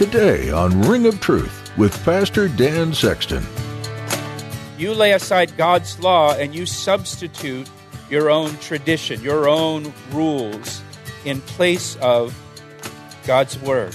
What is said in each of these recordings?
Today on Ring of Truth with Pastor Dan Sexton. You lay aside God's law and you substitute your own tradition, your own rules in place of God's Word.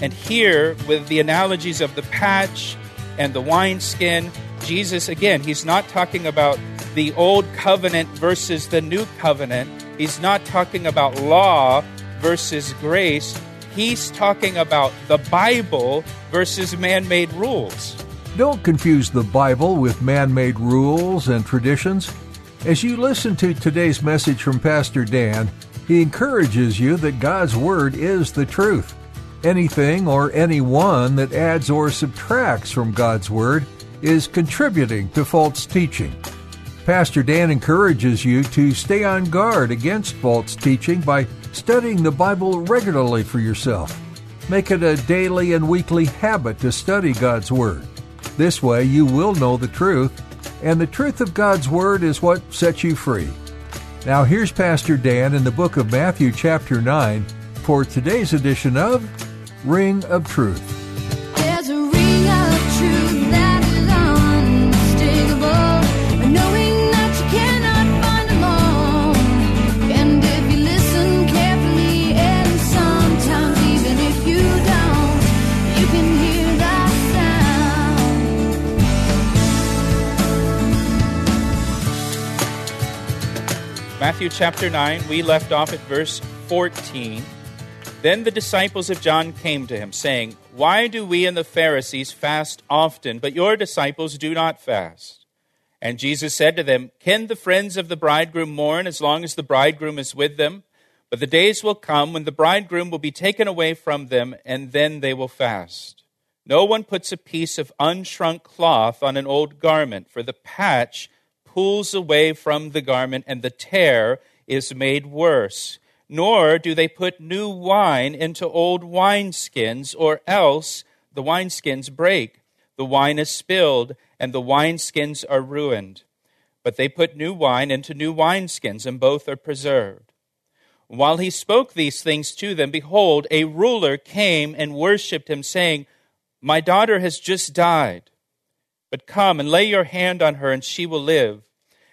And here, with the analogies of the patch and the wineskin, Jesus, again, he's not talking about the old covenant versus the new covenant. He's not talking about law versus grace. He's talking about the Bible versus man made rules. Don't confuse the Bible with man made rules and traditions. As you listen to today's message from Pastor Dan, he encourages you that God's Word is the truth. Anything or anyone that adds or subtracts from God's Word is contributing to false teaching. Pastor Dan encourages you to stay on guard against false teaching by studying the Bible regularly for yourself. Make it a daily and weekly habit to study God's Word. This way you will know the truth, and the truth of God's Word is what sets you free. Now here's Pastor Dan in the book of Matthew, chapter 9, for today's edition of Ring of Truth. Matthew chapter 9, we left off at verse 14. Then the disciples of John came to him, saying, Why do we and the Pharisees fast often, but your disciples do not fast? And Jesus said to them, Can the friends of the bridegroom mourn as long as the bridegroom is with them? But the days will come when the bridegroom will be taken away from them, and then they will fast. No one puts a piece of unshrunk cloth on an old garment, for the patch pulls away from the garment, and the tear is made worse. Nor do they put new wine into old wineskins, or else the wineskins break. The wine is spilled, and the wineskins are ruined. But they put new wine into new wineskins, and both are preserved. While he spoke these things to them, behold, a ruler came and worshipped him, saying, My daughter has just died. But come and lay your hand on her, and she will live.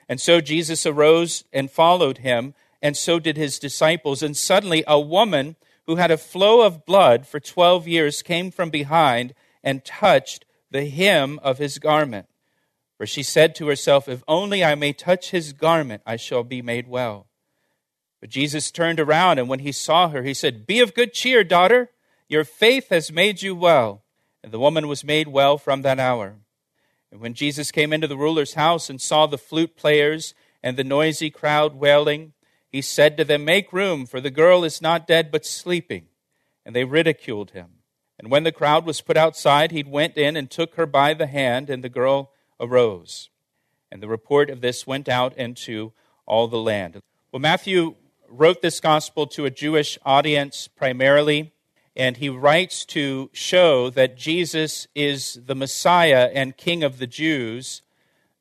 And so Jesus arose and followed him, and so did his disciples. And suddenly a woman who had a flow of blood for twelve years came from behind and touched the hem of his garment. For she said to herself, If only I may touch his garment, I shall be made well. But Jesus turned around, and when he saw her, he said, Be of good cheer, daughter. Your faith has made you well. And the woman was made well from that hour. And when Jesus came into the ruler's house and saw the flute players and the noisy crowd wailing, he said to them, Make room, for the girl is not dead, but sleeping. And they ridiculed him. And when the crowd was put outside, he went in and took her by the hand, and the girl arose. And the report of this went out into all the land. Well, Matthew wrote this gospel to a Jewish audience primarily, and he writes to show that Jesus is the Messiah and King of the Jews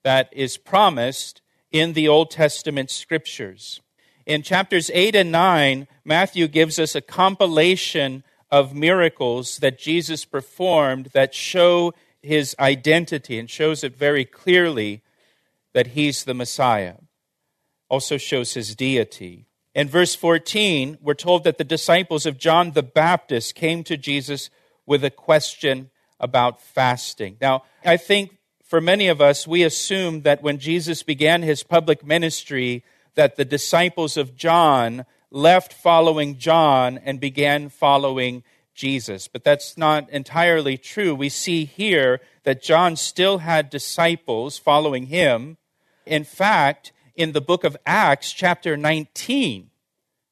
that is promised in the Old Testament scriptures. In chapters 8 and 9, Matthew gives us a compilation of miracles that Jesus performed that show his identity and shows it very clearly that he's the Messiah. Also shows his deity. In verse 14, we're told that the disciples of John the Baptist came to Jesus with a question about fasting. Now, I think for many of us, we assume that when Jesus began his public ministry, that the disciples of John left following John and began following Jesus. But that's not entirely true. We see here that John still had disciples following him. In fact, in the book of Acts, chapter 19,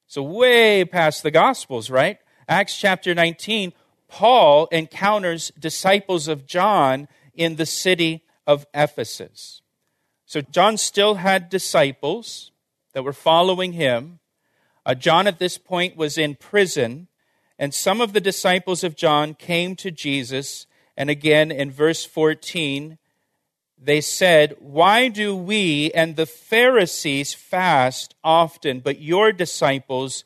so way past the Gospels, right? Acts chapter 19, Paul encounters disciples of John in the city of Ephesus. So John still had disciples that were following him. Uh, John at this point was in prison, and some of the disciples of John came to Jesus. And again, in verse 14, they said, Why do we and the Pharisees fast often, but your disciples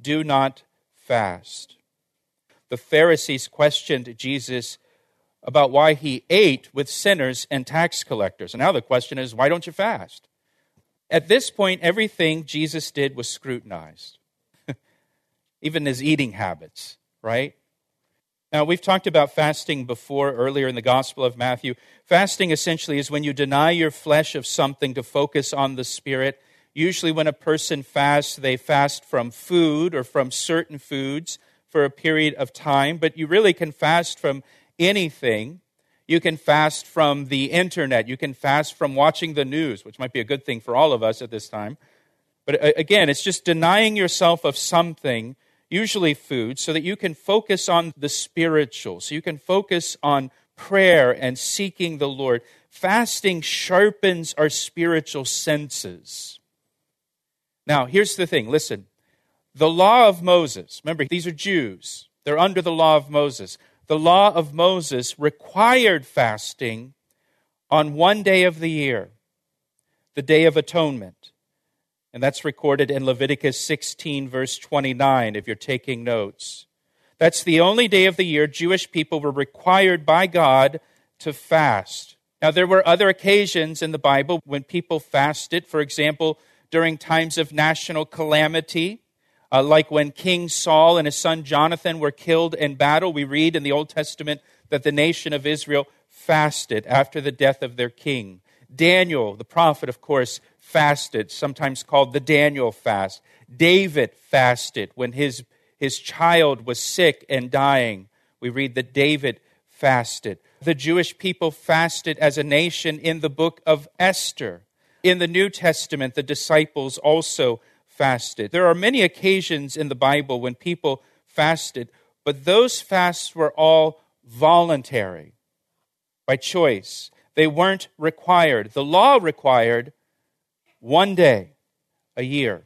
do not fast? the Pharisees questioned Jesus about why he ate with sinners and tax collectors. And now the question is, why don't you fast? At this point, everything Jesus did was scrutinized, even his eating habits, right? Now, we've talked about fasting before earlier in the Gospel of Matthew. Fasting essentially is when you deny your flesh of something to focus on the Spirit. Usually, when a person fasts, they fast from food or from certain foods for a period of time, but you really can fast from anything. You can fast from the internet. You can fast from watching the news, which might be a good thing for all of us at this time. But uh, again, it's just denying yourself of something, usually food, so that you can focus on the spiritual, so you can focus on prayer and seeking the Lord. Fasting sharpens our spiritual senses. Now, here's the thing listen. The law of Moses, remember, these are Jews. They're under the law of Moses the law of Moses required fasting on one day of the year, the Day of Atonement. And that's recorded in Leviticus 16, verse 29, if you're taking notes. That's the only day of the year Jewish people were required by God to fast. Now, there were other occasions in the Bible when people fasted. For example, during times of national calamity, uh, like when King Saul and his son Jonathan were killed in battle, we read in the Old Testament that the nation of Israel fasted after the death of their king. Daniel, the prophet, of course, fasted, sometimes called the Daniel fast. David fasted when his, his child was sick and dying. We read that David fasted. The Jewish people fasted as a nation in the book of Esther. In the New Testament, the disciples also fasted. There are many occasions in the Bible when people fasted, but those fasts were all voluntary, by choice. They weren't required. The law required one day a year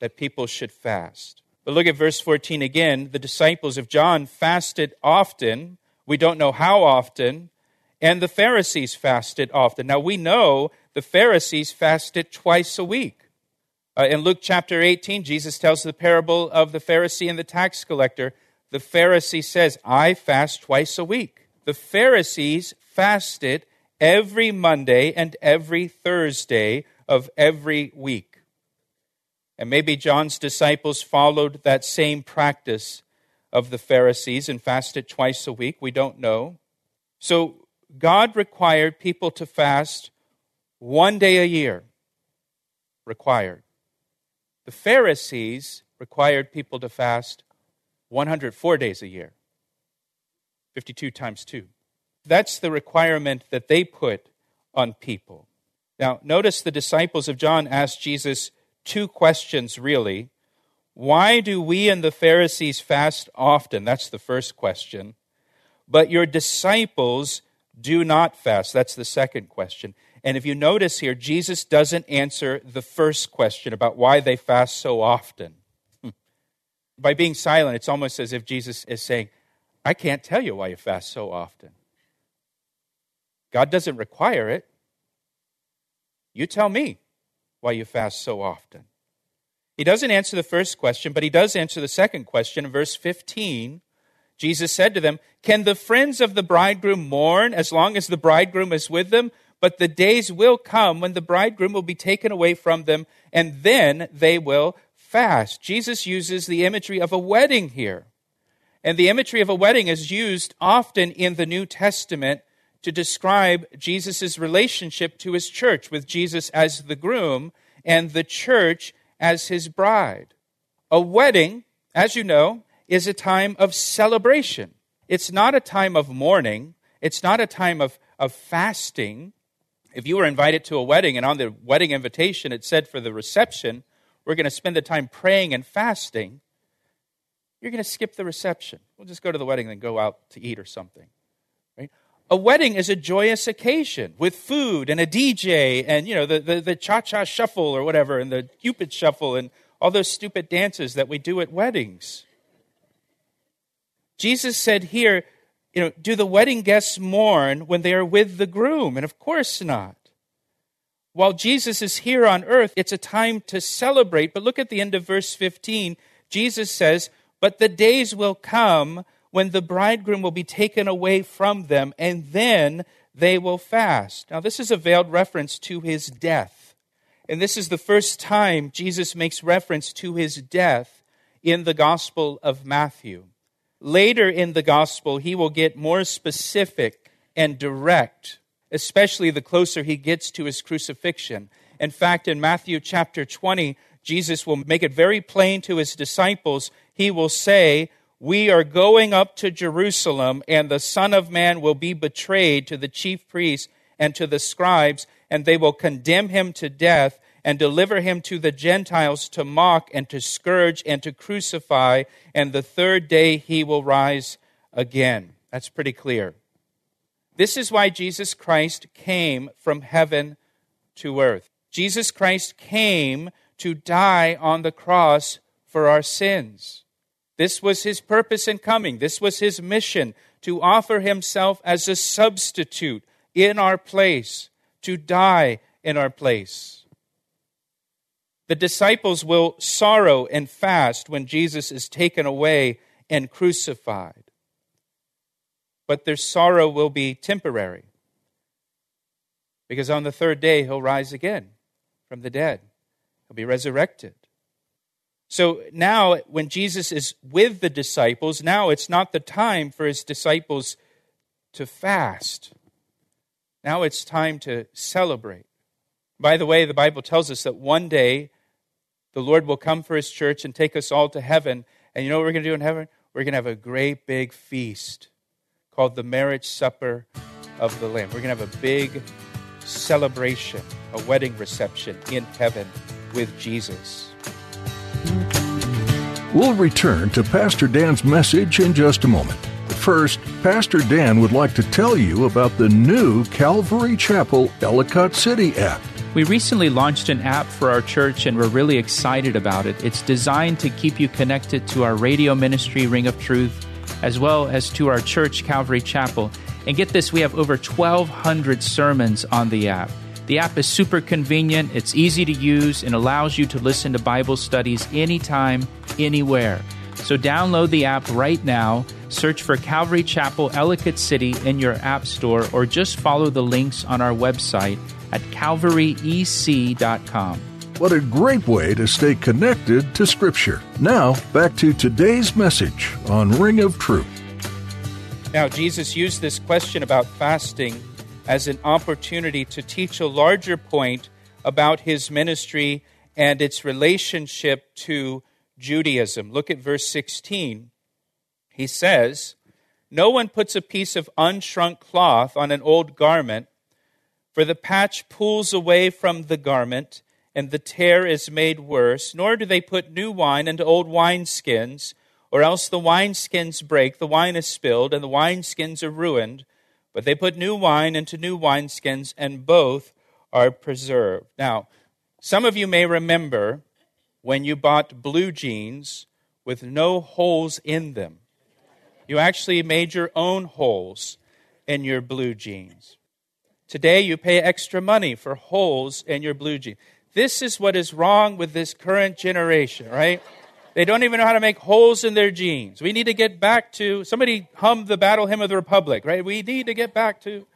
that people should fast. But look at verse 14 again. The disciples of John fasted often. We don't know how often. And the Pharisees fasted often. Now we know the Pharisees fasted twice a week. Uh, in Luke chapter 18, Jesus tells the parable of the Pharisee and the tax collector. The Pharisee says, I fast twice a week. The Pharisees fasted every Monday and every Thursday of every week. And maybe John's disciples followed that same practice of the Pharisees and fasted twice a week. We don't know. So God required people to fast one day a year. Required. The Pharisees required people to fast 104 days a year, 52 times 2. That's the requirement that they put on people. Now, notice the disciples of John asked Jesus two questions, really. Why do we and the Pharisees fast often? That's the first question. But your disciples do not fast. That's the second question. And if you notice here, Jesus doesn't answer the first question about why they fast so often. By being silent, it's almost as if Jesus is saying, I can't tell you why you fast so often. God doesn't require it. You tell me why you fast so often. He doesn't answer the first question, but he does answer the second question in verse 15. Jesus said to them, Can the friends of the bridegroom mourn as long as the bridegroom is with them? But the days will come when the bridegroom will be taken away from them, and then they will fast. Jesus uses the imagery of a wedding here. And the imagery of a wedding is used often in the New Testament to describe Jesus' relationship to his church, with Jesus as the groom and the church as his bride. A wedding, as you know, is a time of celebration. It's not a time of mourning, it's not a time of, of fasting, if you were invited to a wedding and on the wedding invitation it said for the reception, we're going to spend the time praying and fasting, you're going to skip the reception. We'll just go to the wedding and then go out to eat or something. A wedding is a joyous occasion with food and a DJ and you know the, the, the cha-cha shuffle or whatever and the cupid shuffle and all those stupid dances that we do at weddings. Jesus said here, you know, do the wedding guests mourn when they are with the groom? And of course not. While Jesus is here on earth, it's a time to celebrate. But look at the end of verse 15. Jesus says, But the days will come when the bridegroom will be taken away from them, and then they will fast. Now, this is a veiled reference to his death. And this is the first time Jesus makes reference to his death in the Gospel of Matthew. Later in the Gospel, he will get more specific and direct, especially the closer he gets to his crucifixion. In fact, in Matthew chapter 20, Jesus will make it very plain to his disciples. He will say, We are going up to Jerusalem, and the Son of Man will be betrayed to the chief priests and to the scribes, and they will condemn him to death and deliver him to the Gentiles to mock and to scourge and to crucify, and the third day he will rise again. That's pretty clear. This is why Jesus Christ came from heaven to earth. Jesus Christ came to die on the cross for our sins. This was his purpose in coming. This was his mission to offer himself as a substitute in our place, to die in our place. The disciples will sorrow and fast when Jesus is taken away and crucified. But their sorrow will be temporary. Because on the third day, he'll rise again from the dead, he'll be resurrected. So now, when Jesus is with the disciples, now it's not the time for his disciples to fast. Now it's time to celebrate. By the way, the Bible tells us that one day the Lord will come for his church and take us all to heaven. And you know what we're going to do in heaven? We're going to have a great big feast called the marriage supper of the Lamb. We're going to have a big celebration, a wedding reception in heaven with Jesus. We'll return to Pastor Dan's message in just a moment. First, Pastor Dan would like to tell you about the new Calvary Chapel Ellicott City app. We recently launched an app for our church and we're really excited about it. It's designed to keep you connected to our radio ministry, Ring of Truth, as well as to our church, Calvary Chapel. And get this, we have over 1,200 sermons on the app. The app is super convenient, it's easy to use, and allows you to listen to Bible studies anytime, anywhere. So download the app right now, search for Calvary Chapel Ellicott City in your app store, or just follow the links on our website at calvaryec.com. What a great way to stay connected to Scripture. Now, back to today's message on Ring of Truth. Now, Jesus used this question about fasting as an opportunity to teach a larger point about his ministry and its relationship to Judaism. Look at verse 16. He says, No one puts a piece of unshrunk cloth on an old garment, for the patch pulls away from the garment, and the tear is made worse. Nor do they put new wine into old wineskins, or else the wineskins break, the wine is spilled, and the wineskins are ruined. But they put new wine into new wineskins, and both are preserved. Now, some of you may remember when you bought blue jeans with no holes in them. You actually made your own holes in your blue jeans. Today, you pay extra money for holes in your blue jeans. This is what is wrong with this current generation, right? They don't even know how to make holes in their jeans. We need to get back to somebody hummed the battle hymn of the republic, right? We need to get back to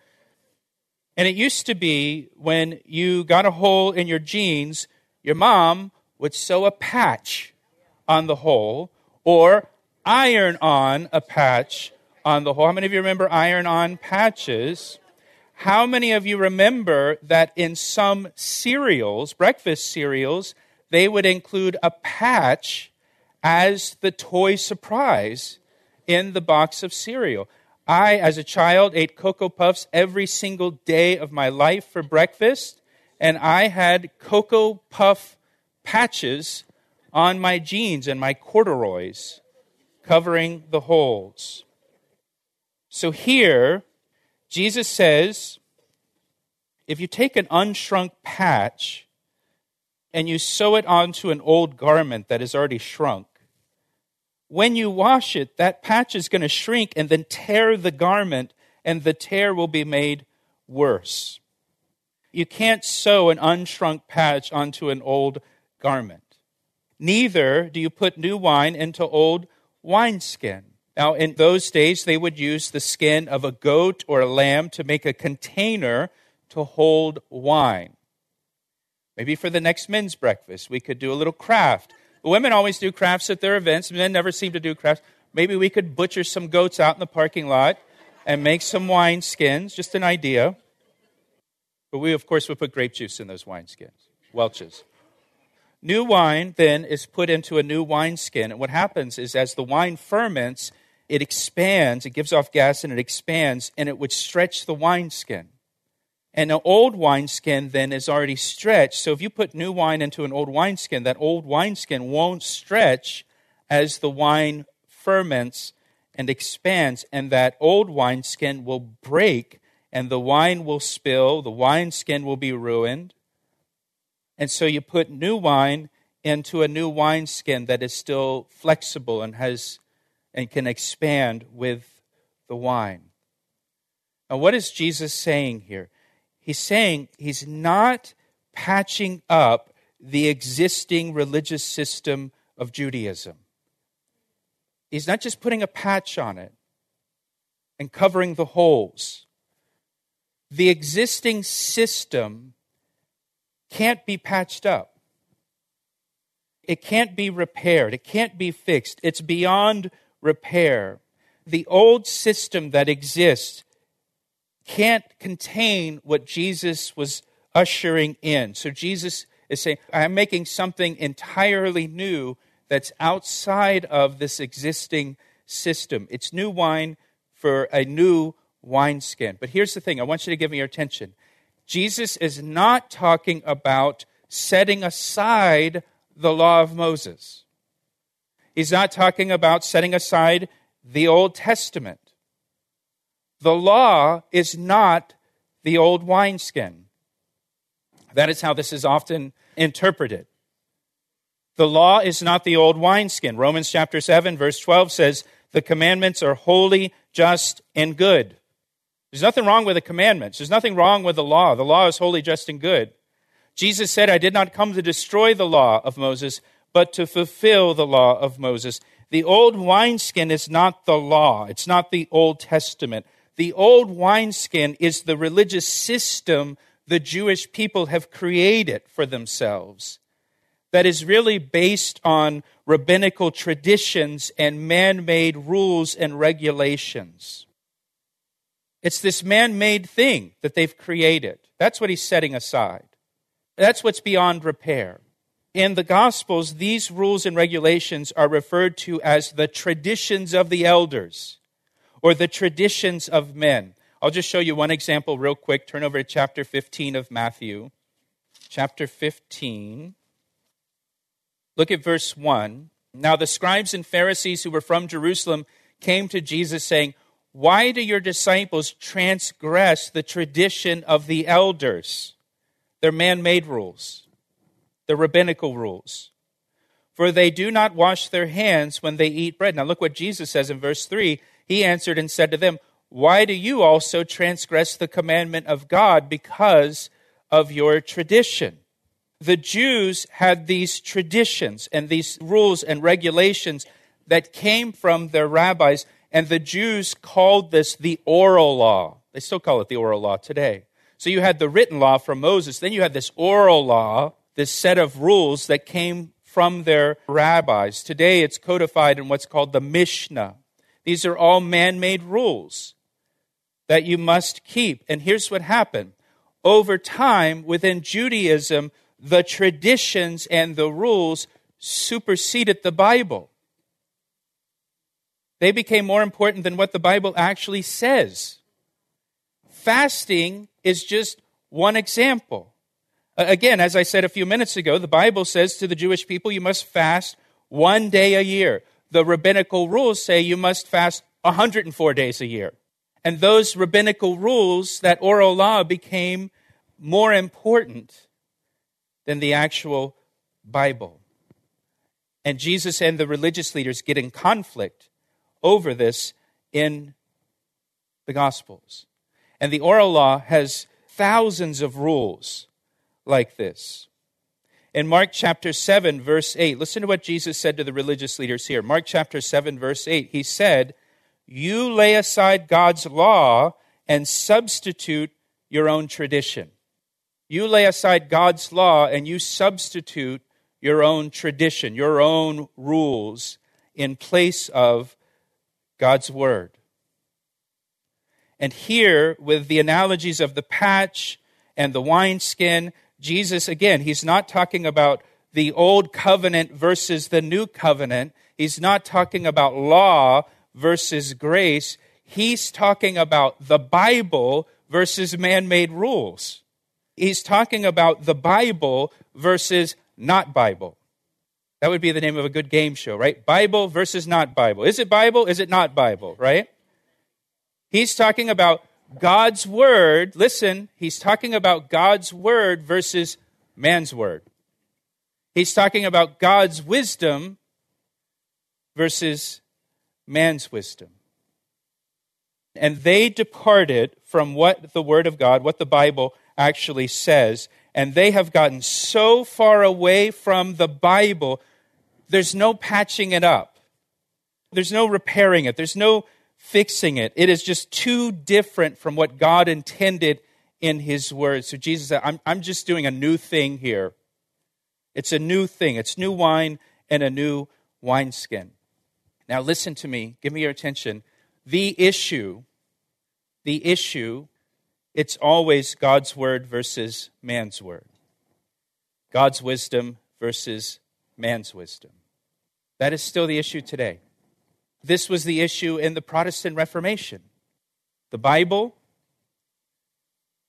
and it used to be when you got a hole in your jeans, your mom would sew a patch on the hole or iron on a patch on the hole. How many of you remember iron on patches? How many of you remember that in some cereals, breakfast cereals, they would include a patch as the toy surprise in the box of cereal. I, as a child, ate Cocoa Puffs every single day of my life for breakfast, and I had Cocoa Puff patches on my jeans and my corduroys covering the holes. So here, Jesus says if you take an unshrunk patch and you sew it onto an old garment that is already shrunk, when you wash it, that patch is going to shrink and then tear the garment, and the tear will be made worse. You can't sew an unshrunk patch onto an old garment. Neither do you put new wine into old wineskin. Now, in those days, they would use the skin of a goat or a lamb to make a container to hold wine. Maybe for the next men's breakfast, we could do a little craft. Women always do crafts at their events, men never seem to do crafts. Maybe we could butcher some goats out in the parking lot and make some wine skins, just an idea. But we, of course, would put grape juice in those wine skins, Welch's. New wine then is put into a new wineskin. And what happens is as the wine ferments, it expands, it gives off gas and it expands, and it would stretch the wineskin. And an old wineskin then is already stretched. So if you put new wine into an old wineskin, that old wineskin won't stretch as the wine ferments and expands, and that old wineskin will break, and the wine will spill, the wineskin will be ruined. And so you put new wine into a new wineskin that is still flexible and has and can expand with the wine. Now, what is Jesus saying here? He's saying he's not patching up the existing religious system of Judaism. He's not just putting a patch on it and covering the holes. The existing system can't be patched up. It can't be repaired. It can't be fixed. It's beyond repair. The old system that exists can't contain what Jesus was ushering in. So Jesus is saying, I'm making something entirely new that's outside of this existing system. It's new wine for a new wineskin. But here's the thing I want you to give me your attention. Jesus is not talking about setting aside the law of Moses. He's not talking about setting aside the Old Testament. The law is not the old wineskin. That is how this is often interpreted. The law is not the old wineskin. Romans chapter 7, verse 12 says, The commandments are holy, just, and good. There's nothing wrong with the commandments. There's nothing wrong with the law. The law is holy, just, and good. Jesus said, I did not come to destroy the law of Moses, but to fulfill the law of Moses. The old wineskin is not the law, it's not the Old Testament. The old wineskin is the religious system the Jewish people have created for themselves that is really based on rabbinical traditions and man made rules and regulations. It's this man made thing that they've created. That's what he's setting aside. That's what's beyond repair. In the Gospels, these rules and regulations are referred to as the traditions of the elders or the traditions of men. I'll just show you one example real quick. Turn over to chapter 15 of Matthew. Chapter 15. Look at verse 1. Now the scribes and Pharisees who were from Jerusalem came to Jesus saying, Why do your disciples transgress the tradition of the elders? They're man made rules the rabbinical rules. For they do not wash their hands when they eat bread. Now look what Jesus says in verse 3. He answered and said to them, Why do you also transgress the commandment of God because of your tradition? The Jews had these traditions and these rules and regulations that came from their rabbis, and the Jews called this the oral law. They still call it the oral law today. So you had the written law from Moses, then you had this oral law this set of rules that came from their rabbis. Today it's codified in what's called the Mishnah. These are all man made rules that you must keep. And here's what happened over time within Judaism, the traditions and the rules superseded the Bible. They became more important than what the Bible actually says. Fasting is just one example. Again, as I said a few minutes ago, the Bible says to the Jewish people, you must fast one day a year. The rabbinical rules say you must fast 104 days a year. And those rabbinical rules, that oral law, became more important than the actual Bible. And Jesus and the religious leaders get in conflict over this in the Gospels. And the oral law has thousands of rules like this. In Mark chapter 7, verse 8, listen to what Jesus said to the religious leaders here. Mark chapter 7, verse 8, he said, You lay aside God's law and substitute your own tradition. You lay aside God's law and you substitute your own tradition, your own rules in place of God's word. And here, with the analogies of the patch and the wineskin, Jesus, again, he's not talking about the old covenant versus the new covenant. He's not talking about law versus grace. He's talking about the Bible versus man made rules. He's talking about the Bible versus not Bible. That would be the name of a good game show, right? Bible versus not Bible. Is it Bible? Is it not Bible, right? He's talking about God's word. Listen, he's talking about God's word versus man's word. He's talking about God's wisdom versus man's wisdom. And they departed from what the word of God, what the Bible actually says, and they have gotten so far away from the Bible, there's no patching it up. There's no repairing it. There's no fixing it. It is just too different from what God intended in His Word. So Jesus said, I'm, I'm just doing a new thing here. It's a new thing. It's new wine and a new wineskin. Now, listen to me. Give me your attention. The issue, the issue, it's always God's Word versus man's Word. God's wisdom versus man's wisdom. That is still the issue today. This was the issue in the Protestant Reformation the Bible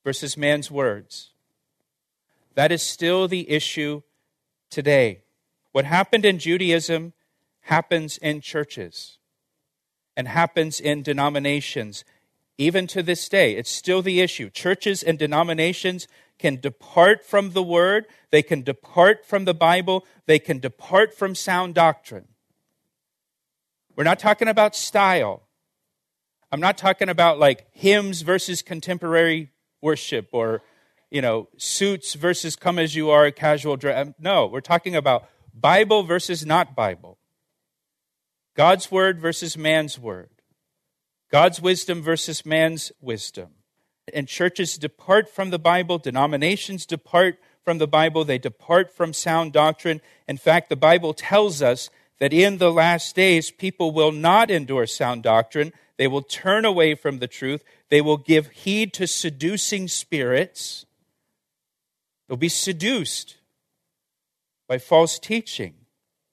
versus man's words. That is still the issue today. What happened in Judaism happens in churches and happens in denominations. Even to this day, it's still the issue. Churches and denominations can depart from the word, they can depart from the Bible, they can depart from sound doctrine. We're not talking about style. I'm not talking about like hymns versus contemporary worship or, you know, suits versus come as you are, casual dress. Um, no, we're talking about Bible versus not Bible. God's word versus man's word. God's wisdom versus man's wisdom. And churches depart from the Bible, denominations depart from the Bible, they depart from sound doctrine. In fact, the Bible tells us that in the last days people will not endure sound doctrine. They will turn away from the truth. They will give heed to seducing spirits. They'll be seduced by false teaching.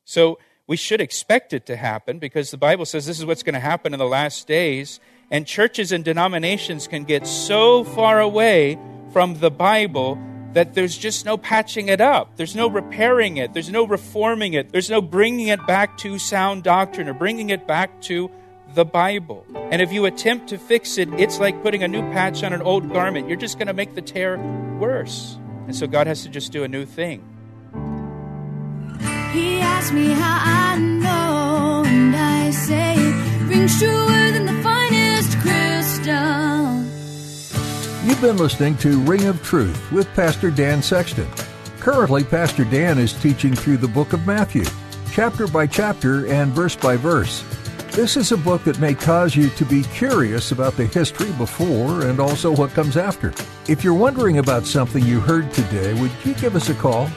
So we should expect it to happen because the Bible says this is what's going to happen in the last days. And churches and denominations can get so far away from the Bible that there's just no patching it up. There's no repairing it. There's no reforming it. There's no bringing it back to sound doctrine or bringing it back to the Bible. And if you attempt to fix it, it's like putting a new patch on an old garment. You're just going to make the tear worse. And so God has to just do a new thing. He asked me how I know, and I say it rings truer than the You've been listening to Ring of Truth with Pastor Dan Sexton. Currently, Pastor Dan is teaching through the book of Matthew, chapter by chapter and verse by verse. This is a book that may cause you to be curious about the history before and also what comes after. If you're wondering about something you heard today, would you give us a call?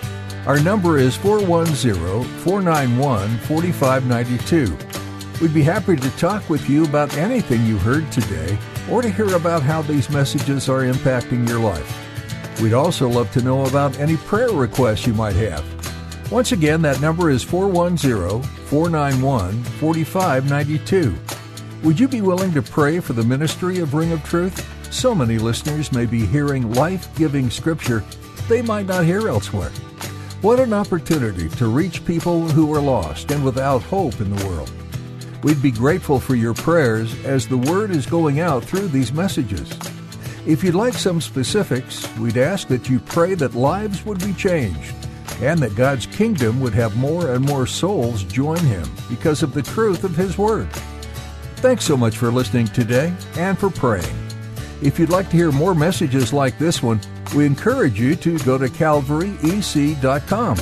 Our number is 410 491 4592. We'd be happy to talk with you about anything you heard today or to hear about how these messages are impacting your life. We'd also love to know about any prayer requests you might have. Once again, that number is 410 491 4592. Would you be willing to pray for the ministry of Ring of Truth? So many listeners may be hearing life giving scripture they might not hear elsewhere. What an opportunity to reach people who are lost and without hope in the world. We'd be grateful for your prayers as the word is going out through these messages. If you'd like some specifics, we'd ask that you pray that lives would be changed and that God's kingdom would have more and more souls join him because of the truth of his word. Thanks so much for listening today and for praying. If you'd like to hear more messages like this one, We encourage you to go to calvaryec.com.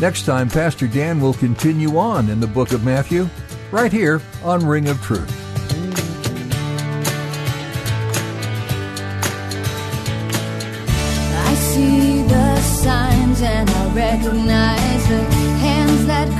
Next time, Pastor Dan will continue on in the book of Matthew, right here on Ring of Truth. I see the signs and I recognize the hands that